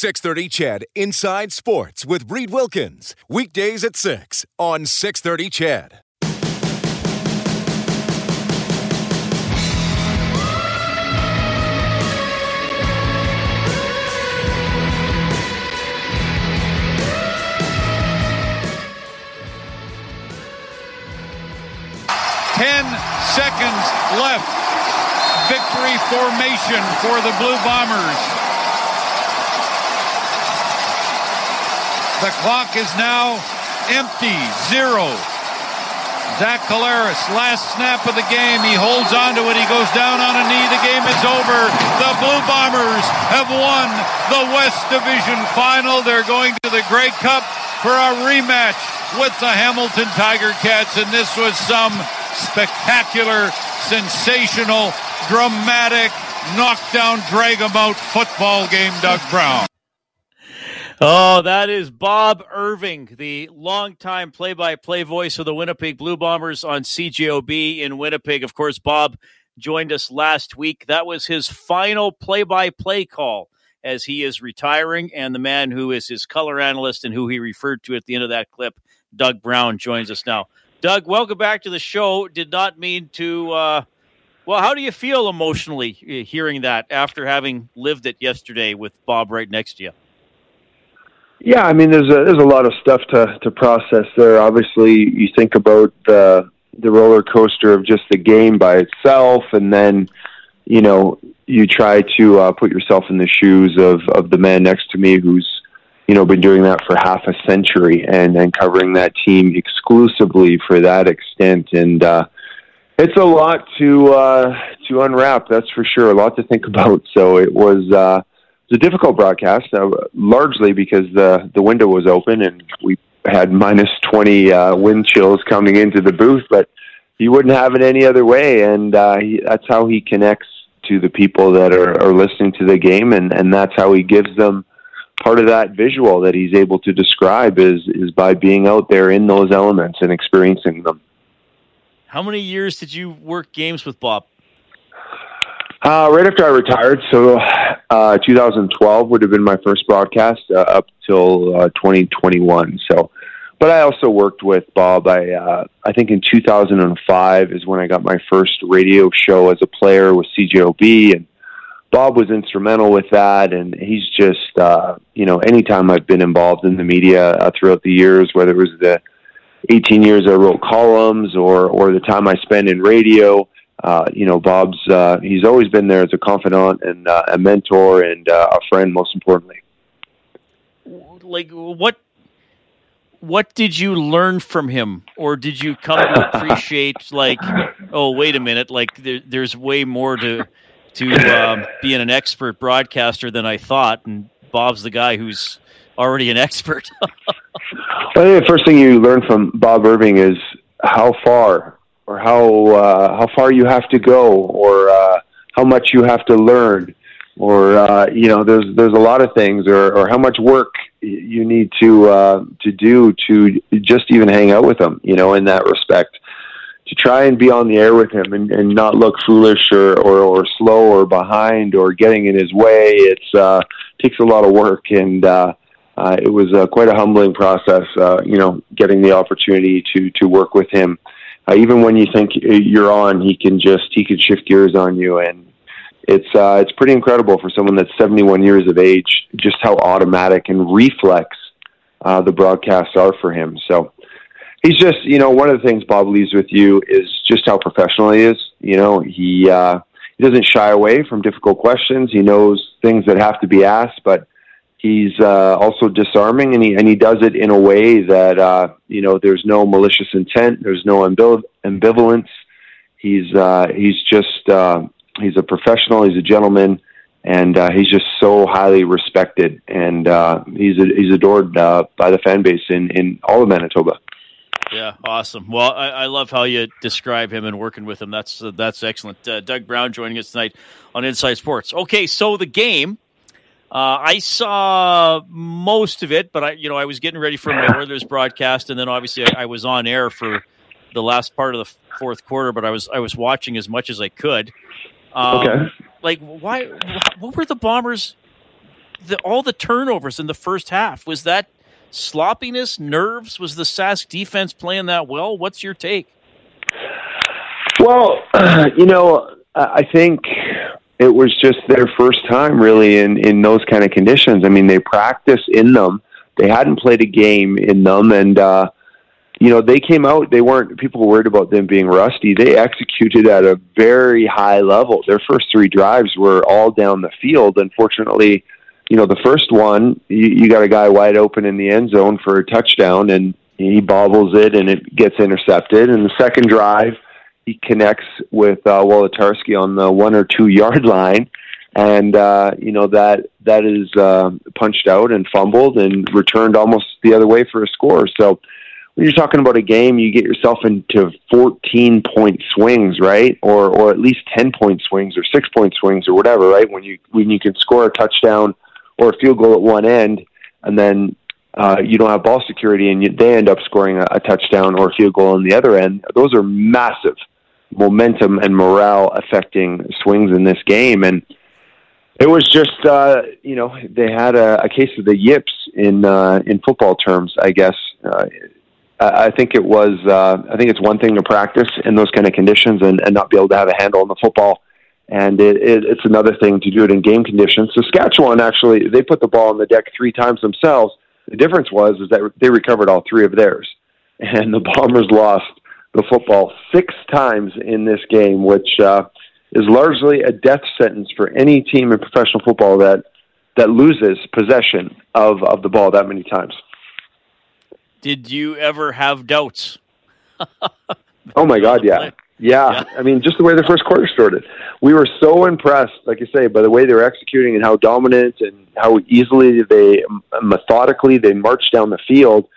630 Ched Inside Sports with Reid Wilkins. Weekdays at 6 on 630 Ched. Ten seconds left. Victory formation for the Blue Bombers. The clock is now empty, zero. Zach Collaros, last snap of the game. He holds on to it. He goes down on a knee. The game is over. The Blue Bombers have won the West Division final. They're going to the Grey Cup for a rematch with the Hamilton Tiger Cats, and this was some spectacular, sensational, dramatic, knockdown, drag 'em out football game, Doug Brown. Oh, that is Bob Irving, the longtime play by play voice of the Winnipeg Blue Bombers on CJOB in Winnipeg. Of course, Bob joined us last week. That was his final play by play call as he is retiring. And the man who is his color analyst and who he referred to at the end of that clip, Doug Brown, joins us now. Doug, welcome back to the show. Did not mean to. Uh, well, how do you feel emotionally uh, hearing that after having lived it yesterday with Bob right next to you? Yeah, I mean, there's a there's a lot of stuff to to process there. Obviously, you think about the the roller coaster of just the game by itself, and then you know you try to uh, put yourself in the shoes of of the man next to me, who's you know been doing that for half a century and and covering that team exclusively for that extent, and uh, it's a lot to uh, to unwrap. That's for sure. A lot to think about. So it was. Uh, it's a difficult broadcast, uh, largely because the the window was open and we had minus twenty uh, wind chills coming into the booth. But he wouldn't have it any other way, and uh, he, that's how he connects to the people that are, are listening to the game, and and that's how he gives them part of that visual that he's able to describe is is by being out there in those elements and experiencing them. How many years did you work games with Bob? Uh, right after I retired, so uh, 2012 would have been my first broadcast uh, up till uh, 2021. So, but I also worked with Bob. I uh, I think in 2005 is when I got my first radio show as a player with CJOB, and Bob was instrumental with that. And he's just uh, you know anytime I've been involved in the media throughout the years, whether it was the 18 years I wrote columns or or the time I spent in radio uh, you know, Bob's uh, he's always been there as a confidant and uh, a mentor and uh, a friend, most importantly. Like what? What did you learn from him, or did you come to appreciate? like, oh, wait a minute! Like, there, there's way more to to um, being an expert broadcaster than I thought, and Bob's the guy who's already an expert. I think the first thing you learn from Bob Irving is how far or how uh, how far you have to go, or uh, how much you have to learn, or uh, you know, there's there's a lot of things, or, or how much work you need to uh, to do to just even hang out with him. You know, in that respect, to try and be on the air with him and, and not look foolish or, or or slow or behind or getting in his way. It's uh, takes a lot of work and. Uh, uh, it was uh, quite a humbling process, uh, you know, getting the opportunity to to work with him uh, even when you think you're on, he can just he can shift gears on you, and it's uh, it's pretty incredible for someone that's 71 years of age, just how automatic and reflex uh, the broadcasts are for him. So he's just you know one of the things Bob leaves with you is just how professional he is. You know he uh, he doesn't shy away from difficult questions. He knows things that have to be asked, but he's uh, also disarming, and he and he does it in a way that uh, you know there's no malicious intent, there's no ambiv- ambivalence. He's uh, he's just uh, he's a professional, he's a gentleman, and uh, he's just so highly respected, and uh, he's he's adored uh, by the fan base in in all of Manitoba. Yeah, awesome. Well, I, I, love how you describe him and working with him. That's uh, that's excellent. Uh, Doug Brown joining us tonight on Inside Sports. Okay, so the game uh, I saw most of it, but I, you know, I was getting ready for my Oilers broadcast, and then obviously I, I, was on air for the last part of the fourth quarter. But I was I was watching as much as I could. Um, okay. Like, why? What were the Bombers the, all the turnovers in the first half? Was that sloppiness, nerves? Was the Sask defense playing that well? What's your take? Well, you know, I think it was just their first time really in in those kind of conditions. I mean, they practice in them. They hadn't played a game in them, and uh, you know they came out. They weren't people were worried about them being rusty. They executed at a very high level. Their first three drives were all down the field. Unfortunately, you know the first one you, you got a guy wide open in the end zone for a touchdown, and he bobbles it, and it gets intercepted. And the second drive he connects with uh, Wolitarsky on the one or two yard line, and uh, you know that that is uh, punched out and fumbled and returned almost the other way for a score. So when you're talking about a game, you get yourself into 14 point swings, right, or or at least 10 point swings or six point swings or whatever, right? When you when you can score a touchdown or a field goal at one end, and then uh, you don't have ball security, and you, they end up scoring a, a touchdown or a field goal on the other end. Those are massive momentum and morale affecting swings in this game. And it was just, uh, you know, they had a, a case of the yips in uh, in football terms, I guess. Uh, I think it was. Uh, I think it's one thing to practice in those kind of conditions and, and not be able to have a handle on the football, and it, it, it's another thing to do it in game conditions. Saskatchewan actually they put the ball on the deck three times themselves. The difference was is that they recovered all three of theirs, and the Bombers lost the football six times in this game, which uh, is largely a death sentence for any team in professional football that that loses possession of, of the ball that many times. Did you ever have doubts? oh my God, yeah. yeah. yeah. I mean, just the way the first quarter started. We were so impressed, like you say, by the way they were executing and how dominant and how easily they, methodically, they marched down the field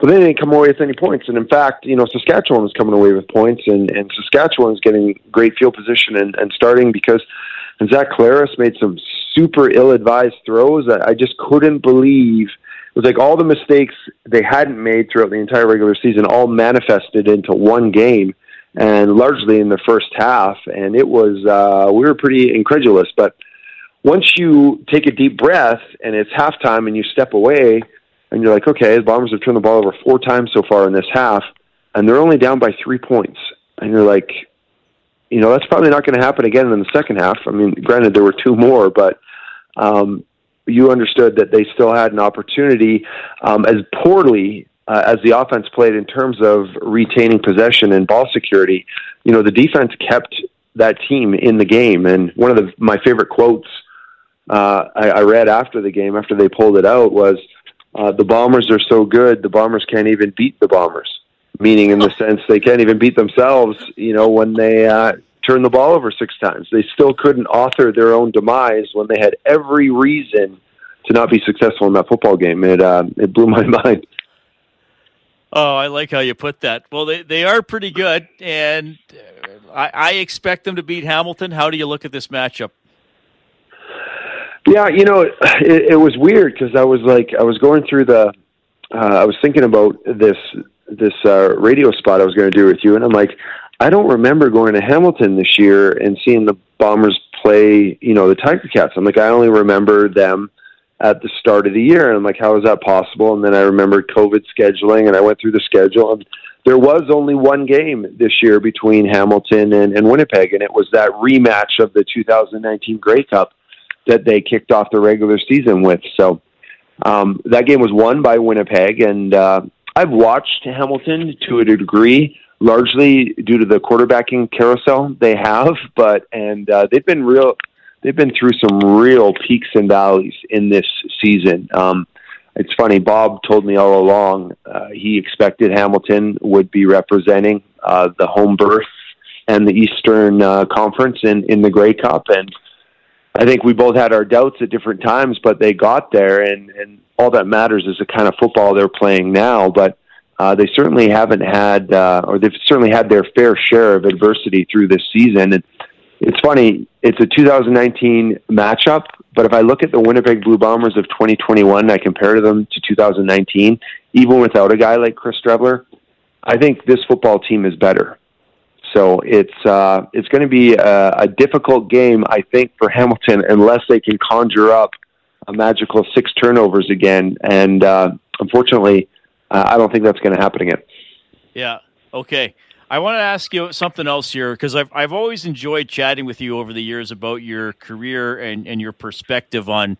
but they didn't come away with any points. And in fact, you know, Saskatchewan was coming away with points, and, and Saskatchewan was getting great field position and, and starting because Zach Collaros made some super ill-advised throws that I just couldn't believe. It was like all the mistakes they hadn't made throughout the entire regular season all manifested into one game, and largely in the first half. And it was uh, we were pretty incredulous, but once you take a deep breath and it's halftime and you step away and you're like, okay, the Bombers have turned the ball over four times so far in this half, and they're only down by three points. And you're like, you know, that's probably not going to happen again in the second half. I mean, granted, there were two more, but um, you understood that they still had an opportunity um, as poorly uh, as the offense played in terms of retaining possession and ball security. You know, the defense kept that team in the game. And one of the, my favorite quotes uh, I, I read after the game, after they pulled it out, was – uh, the Bombers are so good, the Bombers can't even beat the Bombers. Meaning, in the sense, they can't even beat themselves. You know, when they uh, turn the ball over six times, they still couldn't author their own demise when they had every reason to not be successful in that football game. It uh, it blew my mind. Oh, I like how you put that. Well, they, they are pretty good, and I, I expect them to beat Hamilton. How do you look at this matchup? Yeah, you know, it, it was weird because I was like, I was going through the, uh, I was thinking about this this uh, radio spot I was going to do with you, and I'm like, I don't remember going to Hamilton this year and seeing the Bombers play, you know, the Tiger Cats. I'm like, I only remember them at the start of the year, and I'm like, how is that possible? And then I remembered COVID scheduling, and I went through the schedule, and there was only one game this year between Hamilton and, and Winnipeg, and it was that rematch of the 2019 Grey Cup that they kicked off the regular season with. So um, that game was won by Winnipeg, and uh, I've watched Hamilton to a degree, largely due to the quarterbacking carousel they have. But and uh, they've been real. They've been through some real peaks and valleys in this season. Um, it's funny. Bob told me all along uh, he expected Hamilton would be representing uh, the home berth and the Eastern uh, Conference in in the Grey Cup, and I think we both had our doubts at different times, but they got there, and and all that matters is the kind of football they're playing now. But uh, they certainly haven't had, uh, or they've certainly had their fair share of adversity through this season. And it's funny, it's a 2019 matchup, but if I look at the Winnipeg Blue Bombers of 2021, I compare them to 2019, even without a guy like Chris Streveler, I think this football team is better. So it's uh, it's going to be a, a, difficult game, I think, for Hamilton unless they can conjure up a magical six turnovers again. And uh, unfortunately, uh, I don't think that's going to happen again. Yeah. Okay. I want to ask you something else here because I've I've always enjoyed chatting with you over the years about your career and, and your perspective on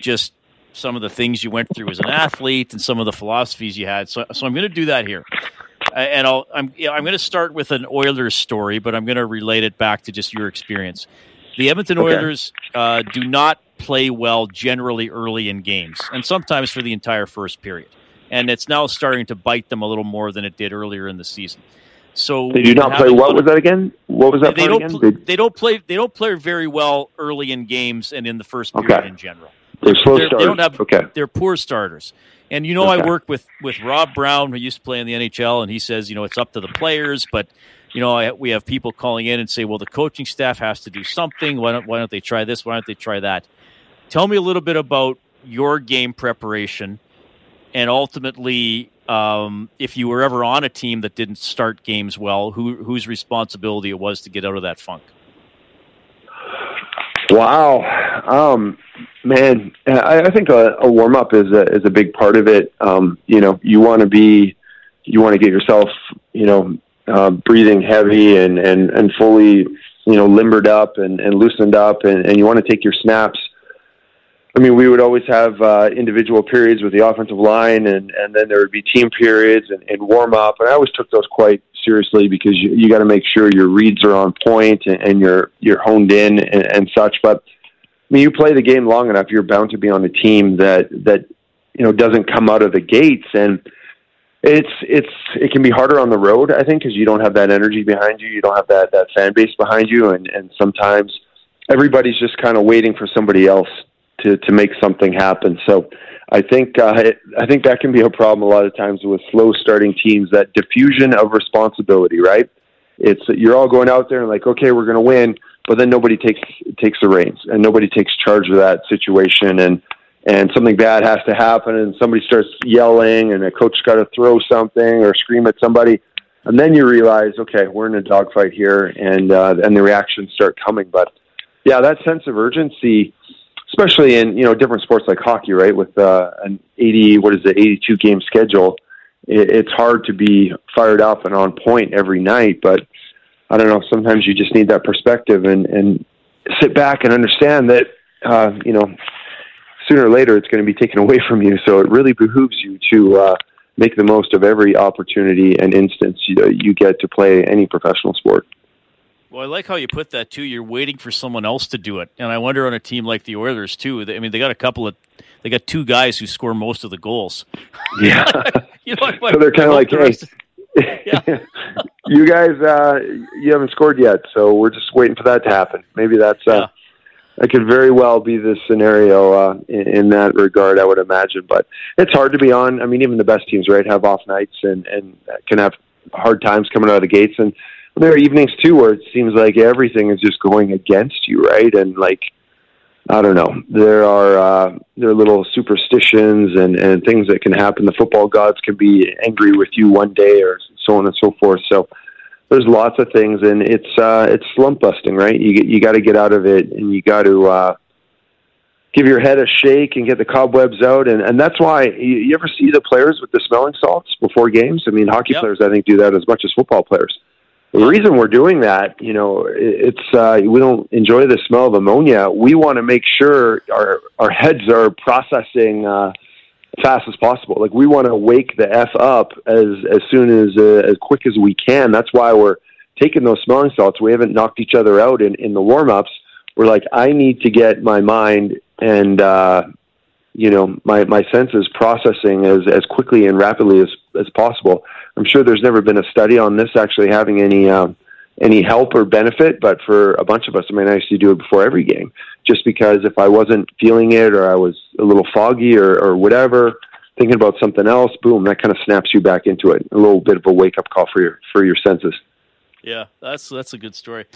just some of the things you went through as an athlete and some of the philosophies you had. So, so I'm going to do that here, and I'll I'm I'm going to start with an Oilers story, but I'm going to relate it back to just your experience. The Edmonton okay. Oilers uh, do not play well generally early in games, and sometimes for the entire first period. And it's now starting to bite them a little more than it did earlier in the season. So they do not play. What was that again? What was that? They, don't. Pl- they don't play. They don't play very well early in games and in the first period okay. in general. They're slow they're, starters. They don't have. Okay. They're poor starters. And you know, okay. I work with with Rob Brown, who used to play in the NHL, and he says, you know, it's up to the players, but you know, I, we have people calling in and say, well, the coaching staff has to do something. Why don't Why don't they try this? Why don't they try that? Tell me a little bit about your game preparation, and ultimately um, if you were ever on a team that didn't start games well, who, whose responsibility it was to get out of that funk? Wow, um, man, I, I think a, a warm up is a is a big part of it. Um, you know, you want to be, you want to get yourself, you know, uh, breathing heavy and and and fully, you know, limbered up and, and loosened up, and, and you want to take your snaps I mean, we would always have uh, individual periods with the offensive line, and and then there would be team periods and, and warm up. And I always took those quite seriously because you, you got to make sure your reads are on point and, and you're you're honed in and, and such. But I mean, you play the game long enough, you're bound to be on a team that that you know doesn't come out of the gates and it's it's it can be harder on the road i think because you don't have that energy behind you you don't have that that fan base behind you and and sometimes everybody's just kind of waiting for somebody else to to make something happen. So I think uh, I think that can be a problem a lot of times with slow starting teams. That diffusion of responsibility, right? It's you're all going out there and like, okay, we're going to win, but then nobody takes takes the reins and nobody takes charge of that situation and and something bad has to happen and somebody starts yelling and a coach got to throw something or scream at somebody and then you realize okay we're in a dogfight here and uh, and the reactions start coming but yeah that sense of urgency especially in you know different sports like hockey, right? With uh, an eighty, what is it, eighty-two game schedule, it, it's hard to be fired up and on point every night. But I don't know. Sometimes you just need that perspective and and sit back and understand that uh, you know sooner or later it's going to be taken away from you. So it really behooves you to uh, make the most of every opportunity and instance you, you get to play any professional sport. Well, I like how you put that too. You're waiting for someone else to do it, and I wonder on a team like the Oilers too. I mean, they got a couple of, they got two guys who score most of the goals. Yeah, you know, so they're kind of like, hey, yeah. you guys, uh, you haven't scored yet, so we're just waiting for that to happen. Maybe that's uh, yeah. that could very well be the scenario uh, in, in that regard. I would imagine, but it's hard to be on. I mean, even the best teams, right, have off nights and and can have hard times coming out of the gates and there are evenings too where it seems like everything is just going against you, right? And like I don't know, there are uh, there are little superstitions and and things that can happen. The football gods can be angry with you one day, or so on and so forth. So there's lots of things, and it's uh, it's slump busting, right? You get you got to get out of it, and you got to. Uh, give your head a shake and get the cobwebs out. And, and that's why you, you ever see the players with the smelling salts before games? I mean, hockey yep. players, I think, do that as much as football players the reason we're doing that, you know, it's uh, we don't enjoy the smell of ammonia. We want to make sure our our heads are processing uh, fast as possible. Like we want to wake the f up as as soon as uh, as quick as we can. That's why we're taking those smelling salts. We haven't knocked each other out in in the warm ups. We're like, I need to get my mind and uh, you know my my senses processing as as quickly and rapidly as as possible I'm sure there's never been a study on this actually having any um, any help or benefit, but for a bunch of us, I mean, I used to do it before every game, just because if I wasn't feeling it or I was a little foggy or, or whatever, thinking about something else, boom, that kind of snaps you back into it. A little bit of a wake up call for your for your senses. Yeah, that's that's a good story,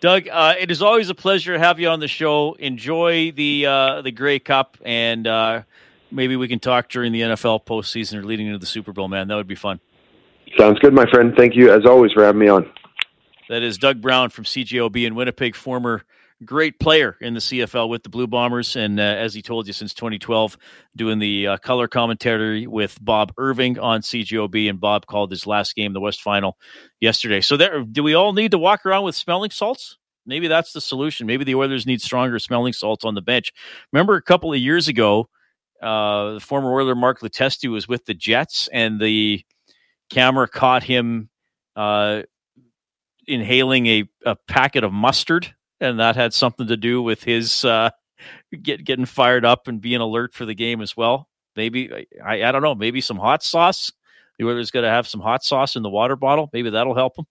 Doug. Uh, it is always a pleasure to have you on the show. Enjoy the uh, the Grey Cup, and uh, maybe we can talk during the NFL postseason or leading into the Super Bowl. Man, that would be fun. Sounds good, my friend. Thank you, as always, for having me on. That is Doug Brown from CJOB in Winnipeg, former great player in the CFL with the Blue Bombers, and uh, as he told you, since 2012, doing the uh, color commentary with Bob Irving on CJOB. and Bob called his last game, the West Final, yesterday. So, there, do we all need to walk around with smelling salts? Maybe that's the solution. Maybe the Oilers need stronger smelling salts on the bench. Remember a couple of years ago, uh, the former Oiler Mark Letestu was with the Jets, and the camera caught him uh, inhaling a, a packet of mustard and that had something to do with his uh, get getting fired up and being alert for the game as well. Maybe I, I don't know. Maybe some hot sauce. The Oilers got to have some hot sauce in the water bottle. Maybe that'll help them.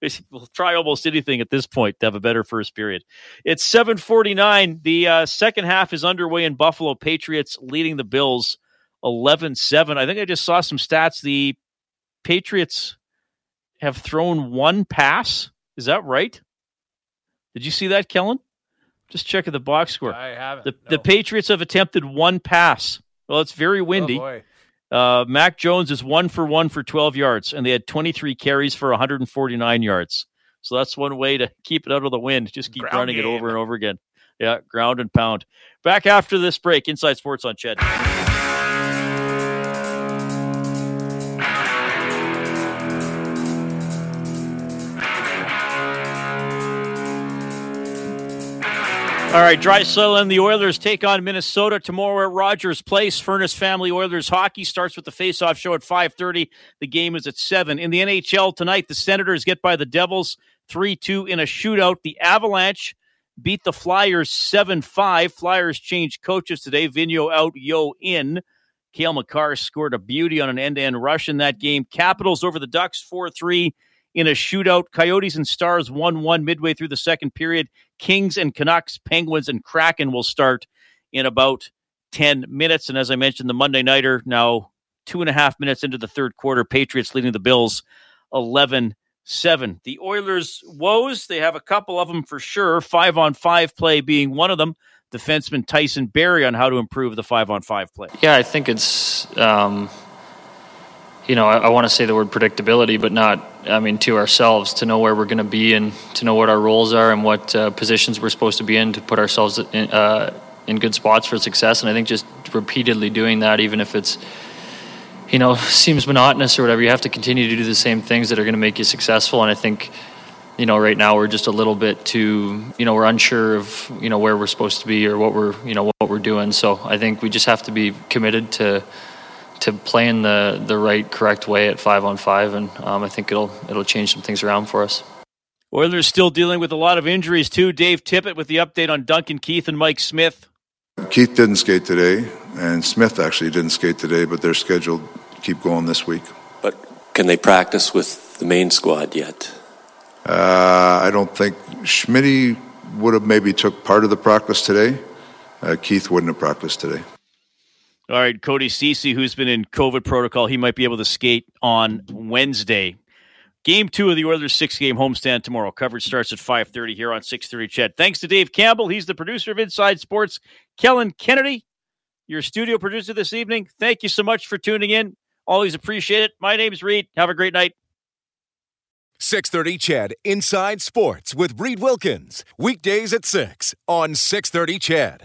we'll try almost anything at this point to have a better first period. It's 7:49. The uh, second half is underway in Buffalo. Patriots leading the Bills 11-7. I think I just saw some stats. The Patriots have thrown one pass. Is that right? Did you see that, Kellen? Just checking the box score. I haven't. The, no. the Patriots have attempted one pass. Well, it's very windy. Oh, uh, Mac Jones is one for one for 12 yards, and they had 23 carries for 149 yards. So that's one way to keep it out of the wind. Just keep Ground running game. it over and over again. Yeah, ground and pound. Back after this break, Inside Sports on Ched. All right, Draisaitl and the Oilers take on Minnesota tomorrow at Rogers Place. Furnace Family Oilers hockey starts with the face-off show at 5:30. The game is at 7. In the NHL tonight, the Senators get by the Devils 3-2 in a shootout. The Avalanche beat the Flyers 7-5. Flyers changed coaches today. Vigneault out, Yeo in. Cale Makar scored a beauty on an end-to-end rush in that game. Capitals over the Ducks 4-3 in a shootout. Coyotes and Stars 1 1 midway through the second period. Kings and Canucks, Penguins and Kraken will start in about 10 minutes. And as I mentioned, the Monday Nighter now two and a half minutes into the third quarter. Patriots leading the Bills 11 7. The Oilers' woes, they have a couple of them for sure. Five on five play being one of them. Defenseman Tyson Barrie on how to improve the five on five play. Yeah, I think it's, um, you know, I, I want to say the word predictability, but not, I mean, to ourselves to know where we're going to be and to know what our roles are and what uh, positions we're supposed to be in to put ourselves in, uh, in good spots for success. And I think just repeatedly doing that, even if it's, you know, seems monotonous or whatever, you have to continue to do the same things that are going to make you successful. And I think, you know, right now we're just a little bit too, you know, we're unsure of, you know, where we're supposed to be or what we're, you know, what we're doing. So I think we just have to be committed to, to playing the the right correct way at five on five, and um, I think it'll it'll change some things around for us. Oilers still dealing with a lot of injuries too. Dave Tippett with the update on Duncan Keith and Mike Smith. Keith didn't skate today, and Smith actually didn't skate today, but they're scheduled to keep going this week. But can they practice with the main squad yet? Uh, I don't think Schmitty would have maybe took part of the practice today. Uh, Keith wouldn't have practiced today. All right, Cody Ceci, who's been in COVID protocol, he might be able to skate on Wednesday. Game two of the Oilers' six-game homestand tomorrow. Coverage starts at 5.30 here on 6.30 Ched. Thanks to Dave Campbell. He's the producer of Inside Sports. Kellen Kennedy, your studio producer this evening. Thank you so much for tuning in. Always appreciate it. My name's Reid. Have a great night. 630 Ched Inside Sports with Reid Wilkins. Weekdays at 6 on 630 Ched.